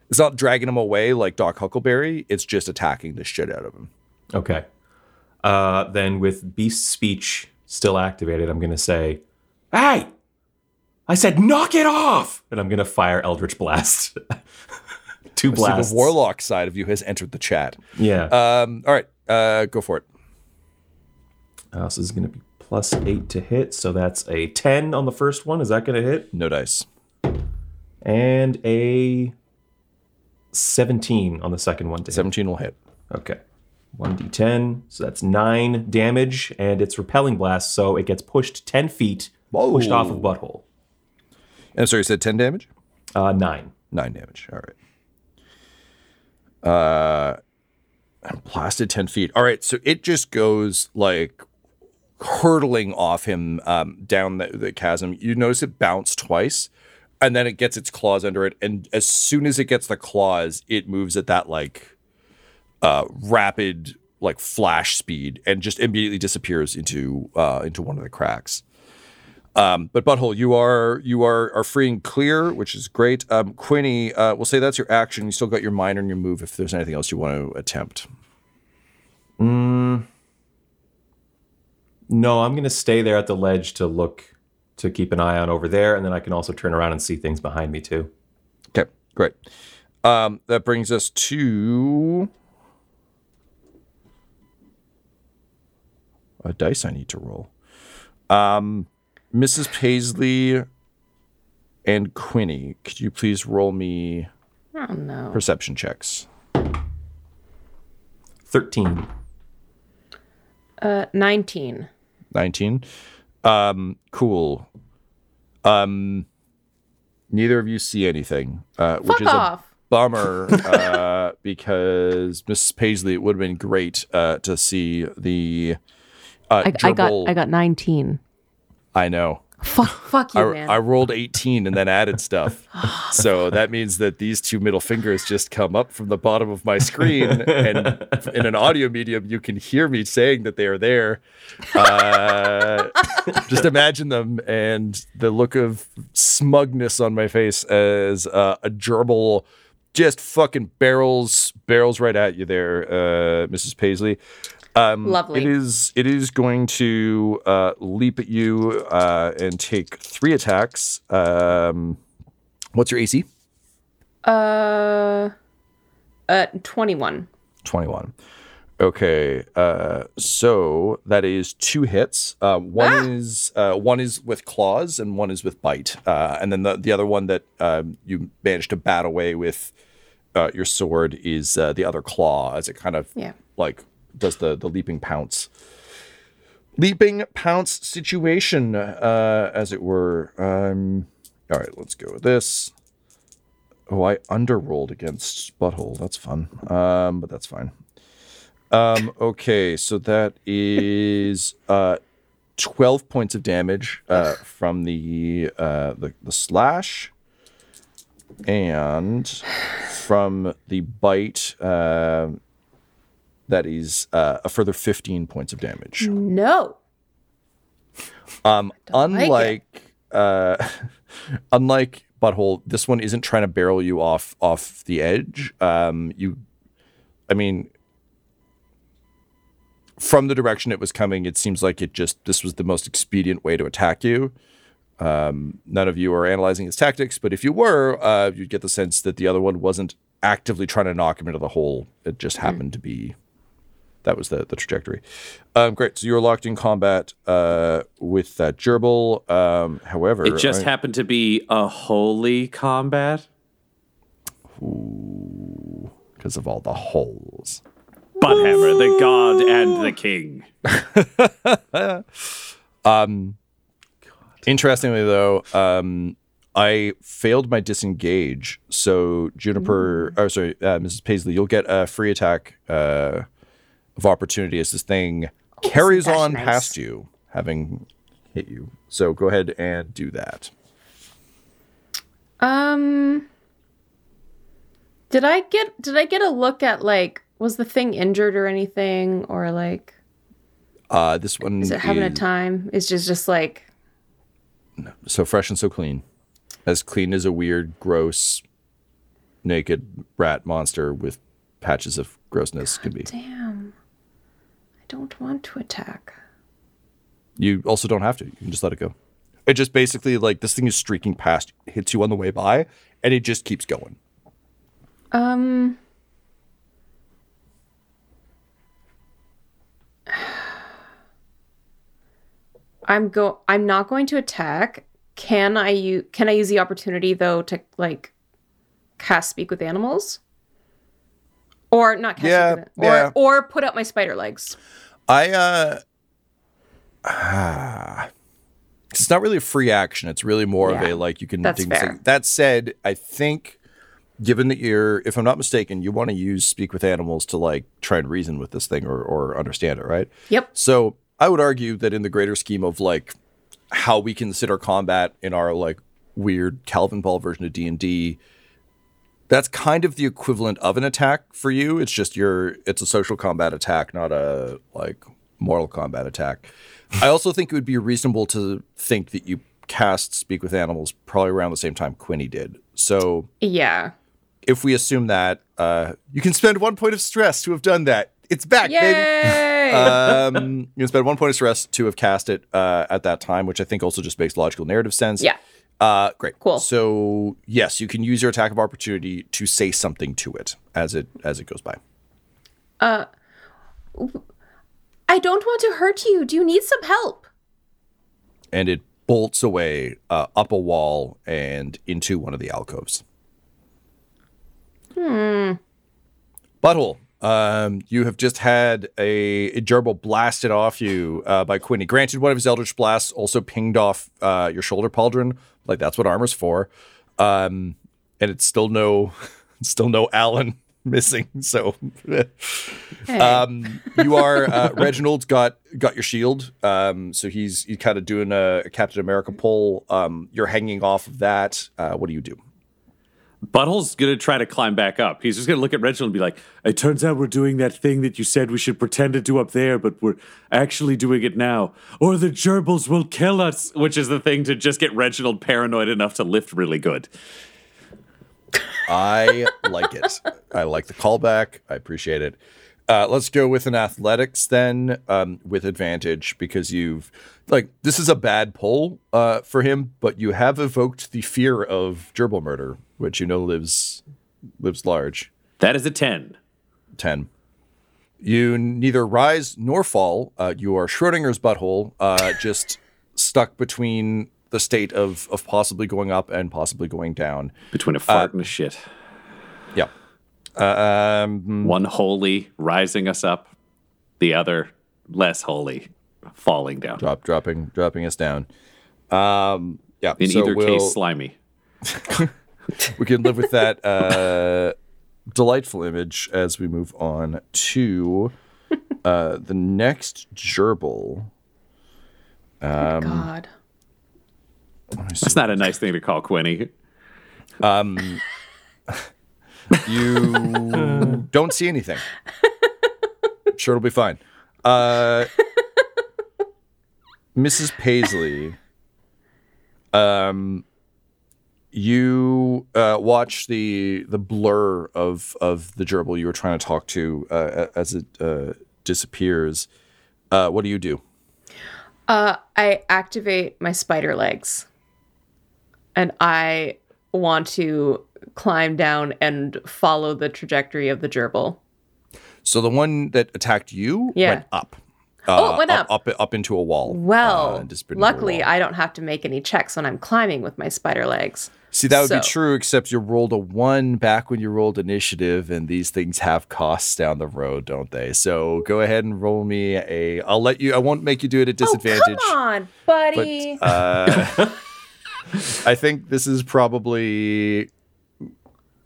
it's not dragging him away like Doc Huckleberry. It's just attacking the shit out of him. Okay. Uh, then with beast speech still activated, I'm going to say, Hey! I said, knock it off! And I'm going to fire Eldritch Blast. Two See, blasts. the warlock side of you has entered the chat. Yeah. Um, all right, uh, go for it. Uh, so this is going to be plus eight to hit. So that's a 10 on the first one. Is that going to hit? No dice. And a 17 on the second one to hit. 17 will hit. Okay. 1d10. So that's 9 damage, and it's repelling blast, so it gets pushed 10 feet, pushed off of Butthole. And sorry, you said 10 damage? Uh, 9. 9 damage. All right. Uh, I'm blasted 10 feet. All right, so it just goes like hurtling off him um, down the, the chasm. You notice it bounce twice, and then it gets its claws under it. And as soon as it gets the claws, it moves at that like uh, rapid, like flash speed, and just immediately disappears into uh, into one of the cracks. Um, but butthole, you are you are are free and clear, which is great. Um, Quinny, uh, we'll say that's your action. You still got your minor and your move. If there's anything else you want to attempt, mm, No, I'm going to stay there at the ledge to look, to keep an eye on over there, and then I can also turn around and see things behind me too. okay, great. Um, that brings us to a dice I need to roll. Um, Mrs. Paisley and Quinny, could you please roll me Oh no. perception checks? 13. Uh, 19. 19 um cool um neither of you see anything uh which is off. a bummer uh because mrs paisley it would have been great uh to see the uh I, I got I got 19. I know Fuck, fuck you, I, man. I rolled 18 and then added stuff. so that means that these two middle fingers just come up from the bottom of my screen. And in an audio medium, you can hear me saying that they are there. Uh, just imagine them and the look of smugness on my face as uh, a gerbil just fucking barrels barrels right at you there, uh, Mrs. Paisley. Um, Lovely. It is. It is going to uh, leap at you uh, and take three attacks. Um, what's your AC? uh, uh, 21. Twenty-one. Okay. Uh, so that is two hits. Uh, one is uh, one is with claws and one is with bite. Uh, and then the the other one that um, you managed to bat away with uh, your sword is uh, the other claw as it kind of Yeah. like does the the leaping pounce leaping pounce situation uh as it were. Um all right let's go with this. Oh i underrolled against butthole. That's fun. Um but that's fine. Um okay so that is uh 12 points of damage uh from the uh the, the slash and from the bite uh, that is uh, a further 15 points of damage. No. Um, Don't like unlike uh, unlike butthole, this one isn't trying to barrel you off off the edge. Um, you, I mean, from the direction it was coming, it seems like it just this was the most expedient way to attack you. Um, none of you are analyzing his tactics, but if you were, uh, you'd get the sense that the other one wasn't actively trying to knock him into the hole. It just Hmm. happened to be that was the, the trajectory. Um, great. So you were locked in combat uh, with that gerbil. Um, however, It just I- happened to be a holy combat. Ooh, because of all the holes. Butthammer, the god and the king. Um. Interestingly, though, um, I failed my disengage. So Juniper, or sorry, uh, Mrs. Paisley, you'll get a free attack uh, of opportunity as this thing carries that's on nice. past you, having hit you. So go ahead and do that. Um Did I get did I get a look at like was the thing injured or anything or like Uh, this one is it having a time? It's just just like so fresh and so clean, as clean as a weird, gross, naked rat monster with patches of grossness can be. damn. Don't want to attack. You also don't have to. You can just let it go. It just basically like this thing is streaking past, hits you on the way by, and it just keeps going. Um I'm go I'm not going to attack. Can I use can I use the opportunity though to like cast speak with animals? Or not cast Yeah, with, yeah. or or put up my spider legs. I uh ah, it's not really a free action. It's really more of a like you can that's fair. things. That said, I think given that you're if I'm not mistaken, you want to use speak with animals to like try and reason with this thing or or understand it, right? Yep. So I would argue that in the greater scheme of like how we consider combat in our like weird Calvin Ball version of D and D, that's kind of the equivalent of an attack for you. It's just your it's a social combat attack, not a like Mortal combat attack. I also think it would be reasonable to think that you cast Speak with Animals probably around the same time Quinny did. So Yeah. if we assume that, uh, you can spend one point of stress to have done that. It's back, baby Yay! um, you can spend one point of stress to have cast it uh, at that time, which I think also just makes logical narrative sense. Yeah. Uh, great. Cool. So yes, you can use your attack of opportunity to say something to it as it as it goes by. Uh, I don't want to hurt you. Do you need some help? And it bolts away uh, up a wall and into one of the alcoves. Hmm. Butthole. Um, you have just had a, a gerbil blasted off you uh, by Quinny. Granted, one of his Eldritch blasts also pinged off uh, your shoulder pauldron. Like that's what armor's for. Um, and it's still no, still no Alan missing. So um, you are uh, Reginald's got got your shield. Um, so he's he's kind of doing a, a Captain America pull. Um, you're hanging off of that. Uh, what do you do? Butthole's gonna try to climb back up. He's just gonna look at Reginald and be like, "It turns out we're doing that thing that you said we should pretend to do up there, but we're actually doing it now, or the gerbils will kill us." Which is the thing to just get Reginald paranoid enough to lift really good. I like it. I like the callback. I appreciate it. Uh, let's go with an athletics then, um, with advantage because you've like this is a bad pull uh, for him, but you have evoked the fear of gerbil murder, which you know lives lives large. That is a ten. 10. You neither rise nor fall. Uh, you are Schrodinger's butthole, uh, just stuck between the state of, of possibly going up and possibly going down. Between a fart and a shit. Yeah. Uh, um, One holy rising us up, the other less holy falling down. drop, dropping, dropping us down. Um, yeah. In so either we'll- case, slimy. we can live with that uh, delightful image as we move on to uh, the next gerbil. Um, God. That's not a nice thing to call Quinny. You don't see anything. Sure, it'll be fine. Uh, Mrs. Paisley, um, you uh, watch the the blur of of the gerbil you were trying to talk to uh, as it uh, disappears. Uh, what do you do? Uh, I activate my spider legs, and I want to climb down and follow the trajectory of the gerbil. So the one that attacked you Yeah. went up. Oh, it went up, up up into a wall. Well, uh, disappeared into a luckily, wall. I don't have to make any checks when I'm climbing with my spider legs. See, that would be true, except you rolled a one back when you rolled initiative, and these things have costs down the road, don't they? So go ahead and roll me a. I'll let you. I won't make you do it at disadvantage. Oh, come on, buddy. But uh, I think this is probably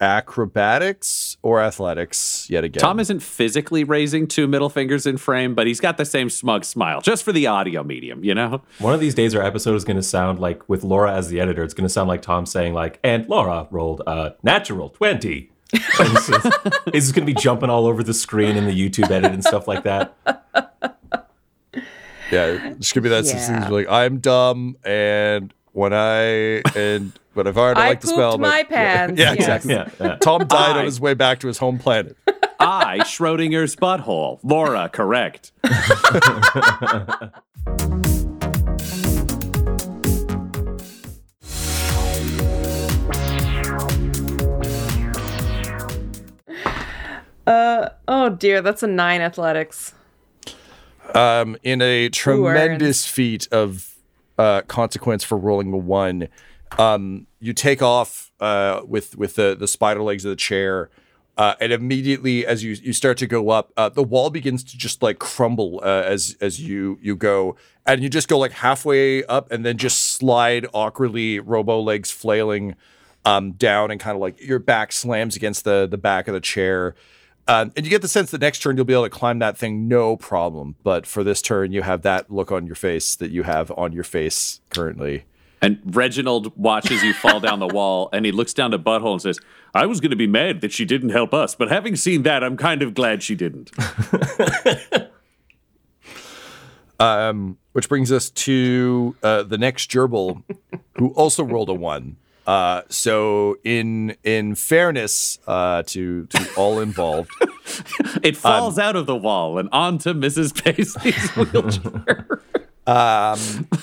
acrobatics or athletics yet again. Tom isn't physically raising two middle fingers in frame, but he's got the same smug smile, just for the audio medium, you know? One of these days, our episode is going to sound like, with Laura as the editor, it's going to sound like Tom saying, like, and Laura rolled a natural 20. He's just, going to be jumping all over the screen in the YouTube edit and stuff like that. Yeah, it's gonna be that Yeah. yeah. like I'm dumb, and when I and when I've already I like the pooped spell, my yeah, pants, Yeah, yes. exactly. Yeah, yeah. Tom died I- on his way back to his home planet. I, Schrodinger's butthole. Laura, correct. uh oh dear, that's a nine athletics. Um, in a tremendous feat of uh, consequence for rolling a one. Um, you take off uh, with with the the spider legs of the chair, uh, and immediately as you you start to go up, uh, the wall begins to just like crumble uh, as as you you go, and you just go like halfway up, and then just slide awkwardly, robo legs flailing um, down, and kind of like your back slams against the the back of the chair. Um, and you get the sense that next turn you'll be able to climb that thing no problem. But for this turn, you have that look on your face that you have on your face currently. And Reginald watches you fall down the wall and he looks down to Butthole and says, I was going to be mad that she didn't help us, but having seen that, I'm kind of glad she didn't. Um, which brings us to uh, the next gerbil, who also rolled a one. Uh, so in in fairness uh, to to all involved, It falls out of the wall and onto Mrs. Paisley's wheelchair. um,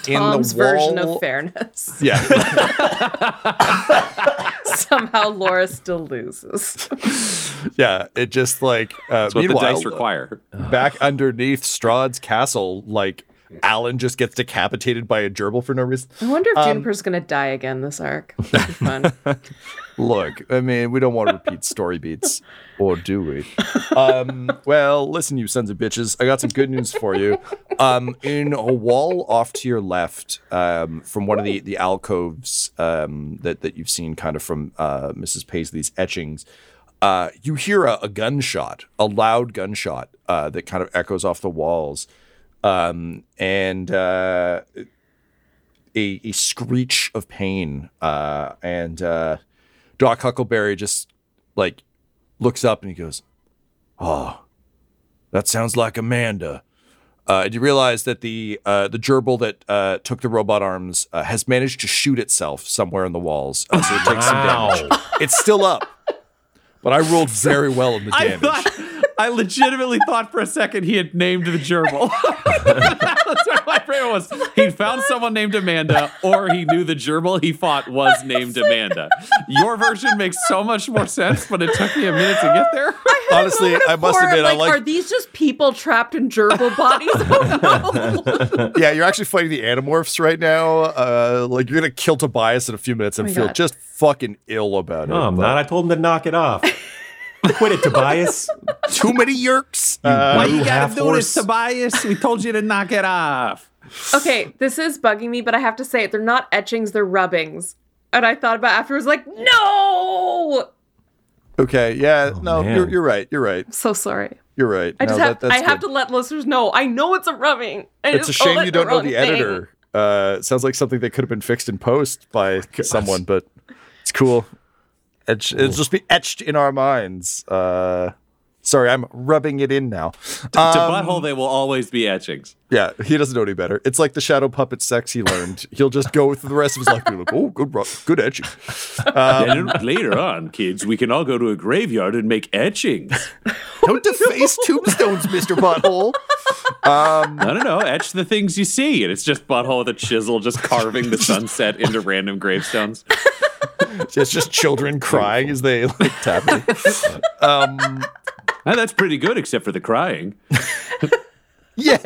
in Tom's the version of fairness. Yeah, Somehow Laura still loses. yeah. It just like uh, That's what the dice require. back underneath Strahd's castle, like Alan just gets decapitated by a gerbil for no reason. I wonder if Um, Juniper's gonna die again this arc. Fun. Look, I mean, we don't want to repeat story beats, or do we? Um, well, listen, you sons of bitches, I got some good news for you. Um, in a wall off to your left, um, from one of the the alcoves um, that that you've seen, kind of from uh, Mrs. Paisley's etchings, uh, you hear a, a gunshot, a loud gunshot uh, that kind of echoes off the walls, um, and. Uh, a, a screech of pain, uh, and uh, Doc Huckleberry just like looks up and he goes, "Oh, that sounds like Amanda." Uh, and you realize that the uh, the gerbil that uh, took the robot arms uh, has managed to shoot itself somewhere in the walls, uh, so it takes some damage. It's still up, but I rolled very well in the damage. Thought, I legitimately thought for a second he had named the gerbil. That's what my brain was. He found someone named Amanda, or he knew the gerbil he fought was named Amanda. Your version makes so much more sense, but it took me a minute to get there. Honestly, I must Or, admit, I like, like. are these just people trapped in gerbil bodies? Oh, no. yeah, you're actually fighting the Animorphs right now. Uh, like you're gonna kill Tobias in a few minutes and my feel God. just fucking ill about it. No, I'm but- not. I told him to knock it off. Quit it, Tobias. Too many Yeerks. Why Uh, you gotta do this, Tobias? We told you to knock it off. okay, this is bugging me, but I have to say it. They're not etchings, they're rubbings. And I thought about it afterwards, like, no! okay, yeah, no, man. you're, you're right. You're right. I'm so sorry. You're right. I just No, have that- I that's have to let listeners know. I know it's a rubbing. I It's a shame you don't know the thing. editor. Uh, sounds like something that could have been fixed in post by someone, but it's cool. Etch, It'll just be etched in our minds. Uh, sorry, I'm rubbing it in now. to Um, butthole, they will always be etchings. Yeah, he doesn't know any better. It's like the shadow puppet sex he learned. He'll just go through the rest of his life like, "Oh, good, good etching." then later on, kids, we can all go to a graveyard and make etchings. Don't deface tombstones, Mister Butthole. I don't know, etch the things you see, and it's just butthole with a chisel, just carving the sunset into random gravestones. It's just children crying as they like tap it. Um, Ah, that's pretty good, except for the crying. Yay,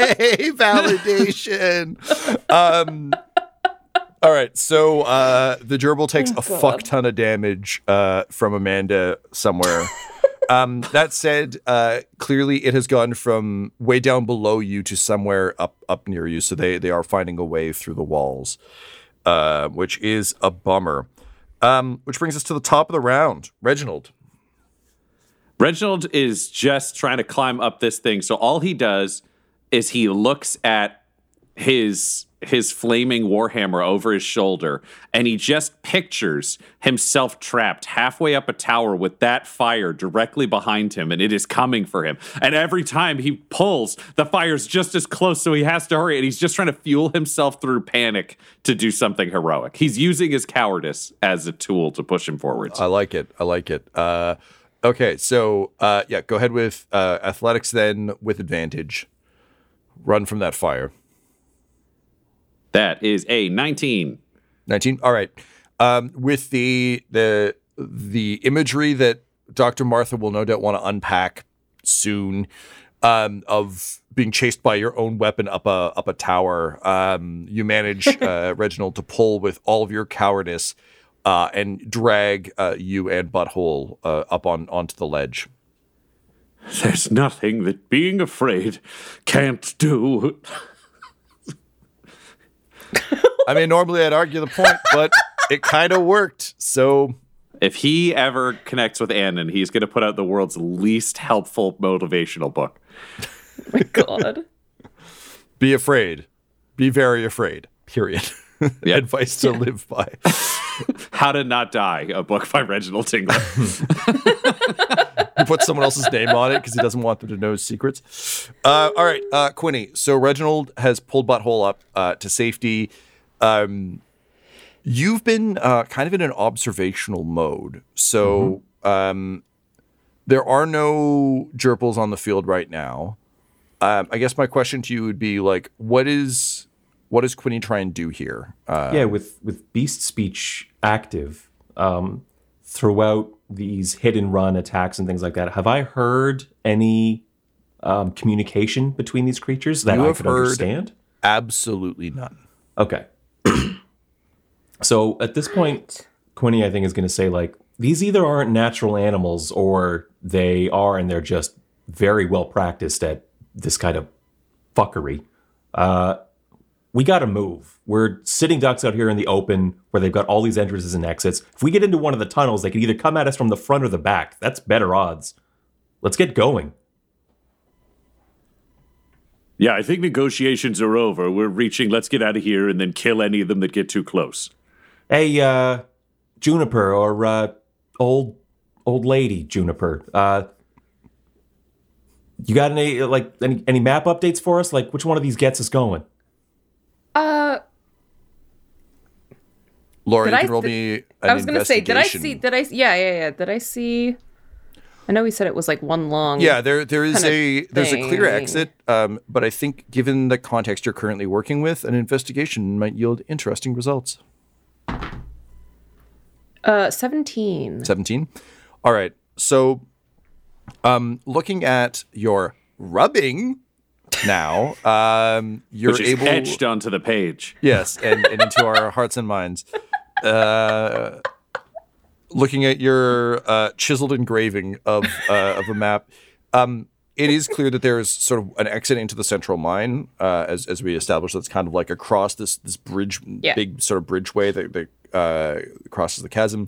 validation. um, all right, so uh, the gerbil takes a fuck ton of damage uh, from Amanda somewhere. um, that said, uh, clearly it has gone from way down below you to somewhere up up near you. So they they are finding a way through the walls, uh, which is a bummer. Um, which brings us to the top of the round, Reginald. Reginald is just trying to climb up this thing. So all he does is he looks at his his flaming warhammer over his shoulder and he just pictures himself trapped halfway up a tower with that fire directly behind him and it is coming for him and every time he pulls the fire's just as close so he has to hurry and he's just trying to fuel himself through panic to do something heroic he's using his cowardice as a tool to push him forward I like it. I like it. Uh, okay, so uh, yeah, go ahead with uh, athletics then with advantage. Run from that fire. That is a 19 Nineteen. All right. Um, with the the the imagery that Dr. Martha will no doubt want to unpack soon. um, of being chased by your own weapon up a up a tower. Um, you manage uh, Reginald to pull with all of your cowardice uh, and drag uh, you and Butthole uh, up on onto the ledge. There's nothing that being afraid can't do. I mean, normally I'd argue the point, but it kind of worked. So If he ever connects with Annan, he's going to put out the world's least helpful motivational book. Oh my God. be afraid, be very afraid. Period. Yeah. Advice to live by. How to Not Die, a book by Reginald Tingler. he puts someone else's name on it because he doesn't want them to know his secrets. Uh, all right, uh, Quinny. So Reginald has pulled Butthole up uh, to safety. Um, you've been uh, kind of in an observational mode. So um, there are no gerbils on the field right now. Um, I guess my question to you would be like, what is what does Quinny try and do here? Uh, yeah, with with beast speech active um, throughout these hit and run attacks and things like that, have I heard any um, communication between these creatures that You I have could heard- understand? absolutely none. Okay. so at this point, Quinny, I think, is going to say, like, these either aren't natural animals or they are and they're just very well practiced at this kind of fuckery. Uh, we got to move. We're sitting ducks out here in the open where they've got all these entrances and exits. If we get into one of the tunnels, they could either come at us from the front or the back. That's better odds. Let's get going. yeah, I think negotiations are over. We're reaching, let's get out of here and then kill any of them that get too close. Hey, uh, Juniper or uh, old old lady Juniper. Uh, you got any like any any map updates for us? Like which one of these gets us going? Uh, Laura, Did you I can roll th- me. An I was gonna say, did I see? Did I? Yeah, yeah, yeah. Did I see? I know he said it was like one long. Yeah, there there is a there's a clear exit, um, but I think given the context you're currently working with, an investigation might yield interesting results. Uh, seventeen. 17. All right. So um looking at your rubbing now, um you're Which is able etched onto the page. Yes, and, and into our hearts and minds. Uh, looking at your uh, chiseled engraving of uh, of a map, um, it is clear that there is sort of an exit into the central mine, uh, as as we established. That's kind of like across this this bridge, Yeah. big sort of bridgeway that, that uh, crosses the chasm.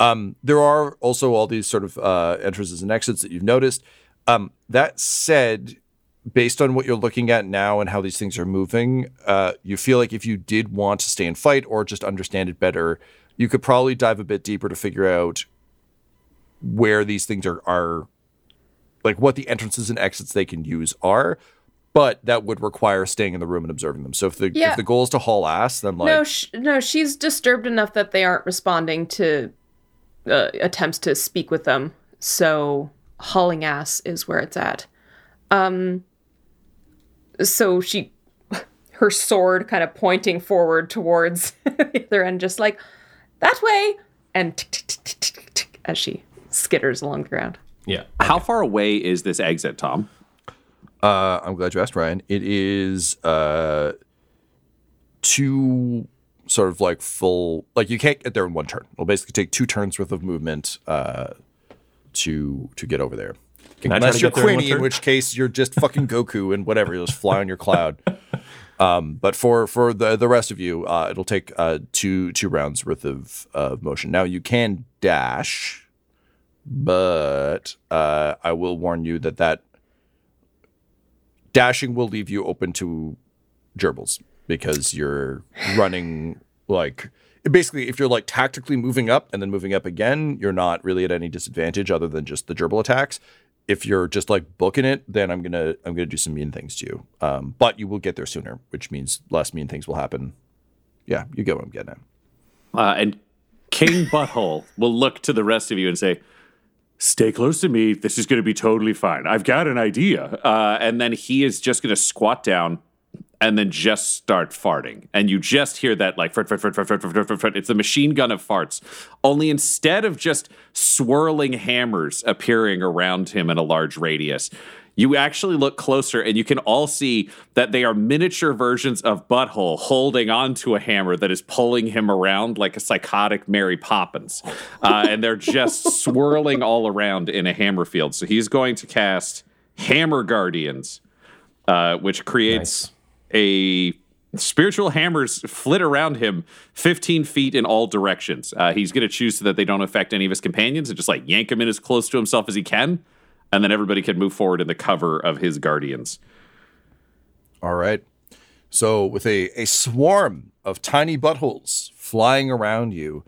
Um, there are also all these sort of uh, entrances and exits that you've noticed. Um, that said, based on what you're looking at now and how these things are moving, uh, you feel like if you did want to stay and fight or just understand it better, you could probably dive a bit deeper to figure out where these things are are like what the entrances and exits they can use are. But that would require staying in the room and observing them. So if the Yeah. if the goal is to haul ass, then like no, sh- no, she's disturbed enough that they aren't responding to uh, attempts to speak with them. So hauling ass is where it's at. Um. So she, her sword kind of pointing forward towards the other end, just like that way, and tick, tick, tick, tick, tick, tick, as she skitters along the ground. Yeah. How far away is this exit, Tom? Uh, I'm glad you asked, Ryan. It is uh, two sort of like full, like you can't get there in one turn. It'll basically take two turns worth of movement uh, to to get over there. Can Unless you're there in in which case you're just fucking Goku and whatever, you'll just fly on your cloud. Um, but for for the the rest of you, uh, it'll take uh, two two rounds worth of of motion. Now you can dash, but uh, I will warn you that that dashing will leave you open to gerbils because you're running like basically if you're like tactically moving up and then moving up again you're not really at any disadvantage other than just the gerbil attacks if you're just like booking it then i'm gonna i'm gonna do some mean things to you um, but you will get there sooner which means less mean things will happen yeah you get what i'm getting at Uh, and King Butthole will look to the rest of you and say, Stay close to me. This is going to be totally fine. I've got an idea. Uh, and then he is just going to squat down and then just start farting. And you just hear that like fart, fart, fart, fart, fart, fart, fart, fart. It's a machine gun of farts. Only instead of just swirling hammers appearing around him in a large radius, You actually look closer and you can all see that they are miniature versions of Butthole holding onto a hammer that is pulling him around like a psychotic Mary Poppins. Uh, and they're just swirling all around in a hammer field. So he's going to cast Hammer Guardians, uh, which creates a spiritual hammers flit around him 15 feet in all directions. Uh, he's going to choose so that they don't affect any of his companions and just like yank him in as close to himself as he can and then everybody can move forward in the cover of his guardians. All right. So, with a, a swarm of tiny buttholes flying around you,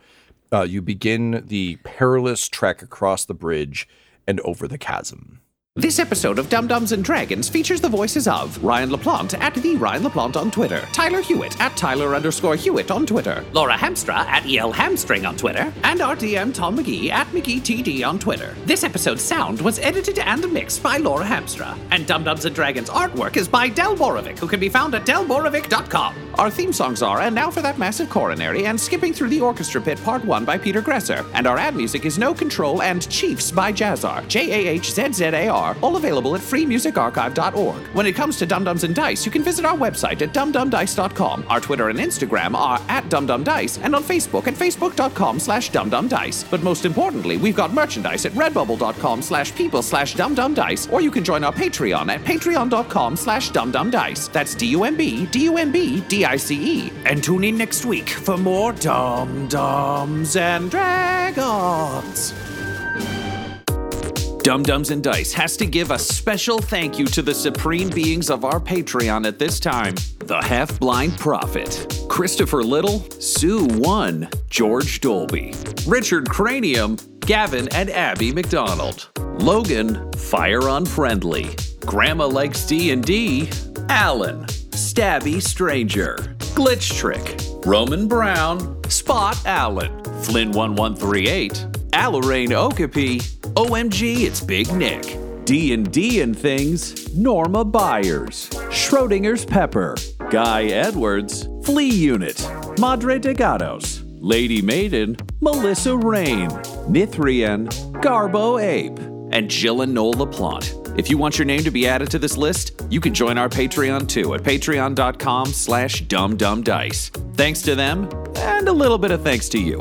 uh, you begin the perilous trek across the bridge and over the chasm. This episode of Dumb Dumbs and Dragons features the voices of Ryan LaPlante at the Ryan LaPlante on Twitter, Tyler Hewitt at Tyler underscore Hewitt on Twitter, Laura Hamstra at EL Hamstring on Twitter, and our DM Tom McGee at McGeeTD on Twitter. This episode's sound was edited and mixed by Laura Hamstra, and Dumb Dumbs and Dragons artwork is by Del Borovic, who can be found at delborovic.com. Our theme songs are And Now for That Massive Coronary and Skipping Through the Orchestra Pit Part 1 by Peter Gresser, and our ad music is No Control and Chiefs by Jahzzar, J A H Z Z A R all available at freemusicarchive.org. When it comes to Dumb Dumbs and Dice, you can visit our website at dumbdumbdice.com. Our Twitter and Instagram are at dumbdumbdice, and on Facebook at facebook.com slash dumbdumbdice. But most importantly, we've got merchandise at redbubble.com slash people slash dumbdumbdice, or you can join our Patreon at patreon.com slash dumbdumbdice. That's D-U-M-B, D-U-M-B, D-I-C-E. And tune in next week for more Dumb Dumbs and Dragons. Dumb Dumbs and Dice has to give a special thank you to the supreme beings of our Patreon at this time the Half Blind Prophet, Christopher Little, Sue One, George Dolby, Richard Cranium, Gavin and Abby McDonald, Logan, Fire Unfriendly, Grandma Likes D&D, Alan, Stabby Stranger, Glitch Trick, Roman Brown, Spot Allen, Flynn1138, Alarain Okapi, OMG, it's Big Nick. D&D and things, Norma Byers, Schrodinger's Pepper, Guy Edwards, Flea Unit, Madre de Gatos, Lady Maiden, Melissa Rain, Nithrian, Garbo Ape, and Jill and Noel LaPlante. If you want your name to be added to this list, you can join our Patreon too at patreon.com slash dumbdumbdice. Thanks to them, and a little bit of thanks to you.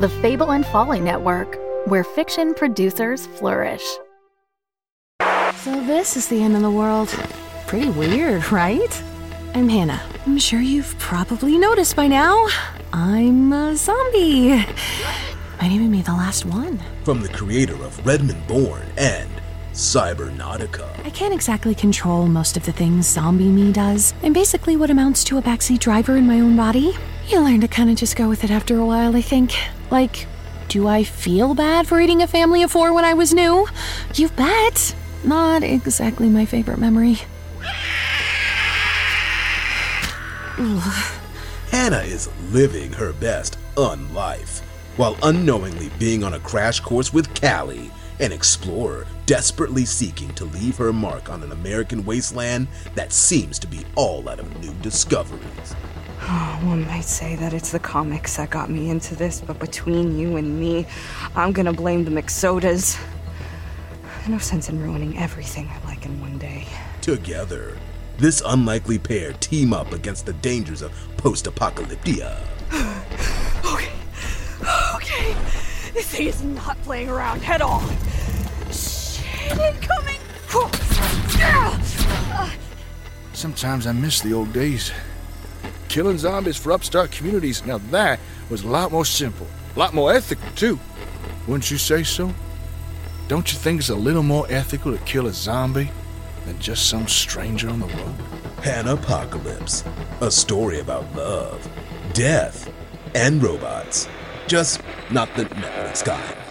The Fable and Folly Network, where fiction producers flourish. So this is the end of the world. Pretty weird, right? I'm Hannah. I'm sure you've probably noticed by now. I'm a zombie. Might even be the last one. From the creator of Redmond Born and Cybernautica. I can't exactly control most of the things zombie me does. I'm basically what amounts to a backseat driver in my own body. You learn to kind of just go with it after a while, I think. Like, do I feel bad for eating a family of four when I was new? You bet. Not exactly my favorite memory. Hannah is living her best unlife, while unknowingly being on a crash course with Callie, an explorer desperately seeking to leave her mark on an American wasteland that seems to be all out of new discoveries. Oh, one might say that it's the comics that got me into this, but between you and me, I'm gonna blame the McSodas. No sense in ruining everything I like in one day. Together, this unlikely pair team up against the dangers of post apocalyptia. Okay, okay. This thing is not playing around at all. Shit incoming! Sometimes I miss the old days. Killing zombies for upstart communities, now that was a lot more simple. A lot more ethical, too. Wouldn't you say so? Don't you think it's a little more ethical to kill a zombie than just some stranger on the road? Hannah Apocalypse, a story about love, death, and robots. Just not the Netflix kind.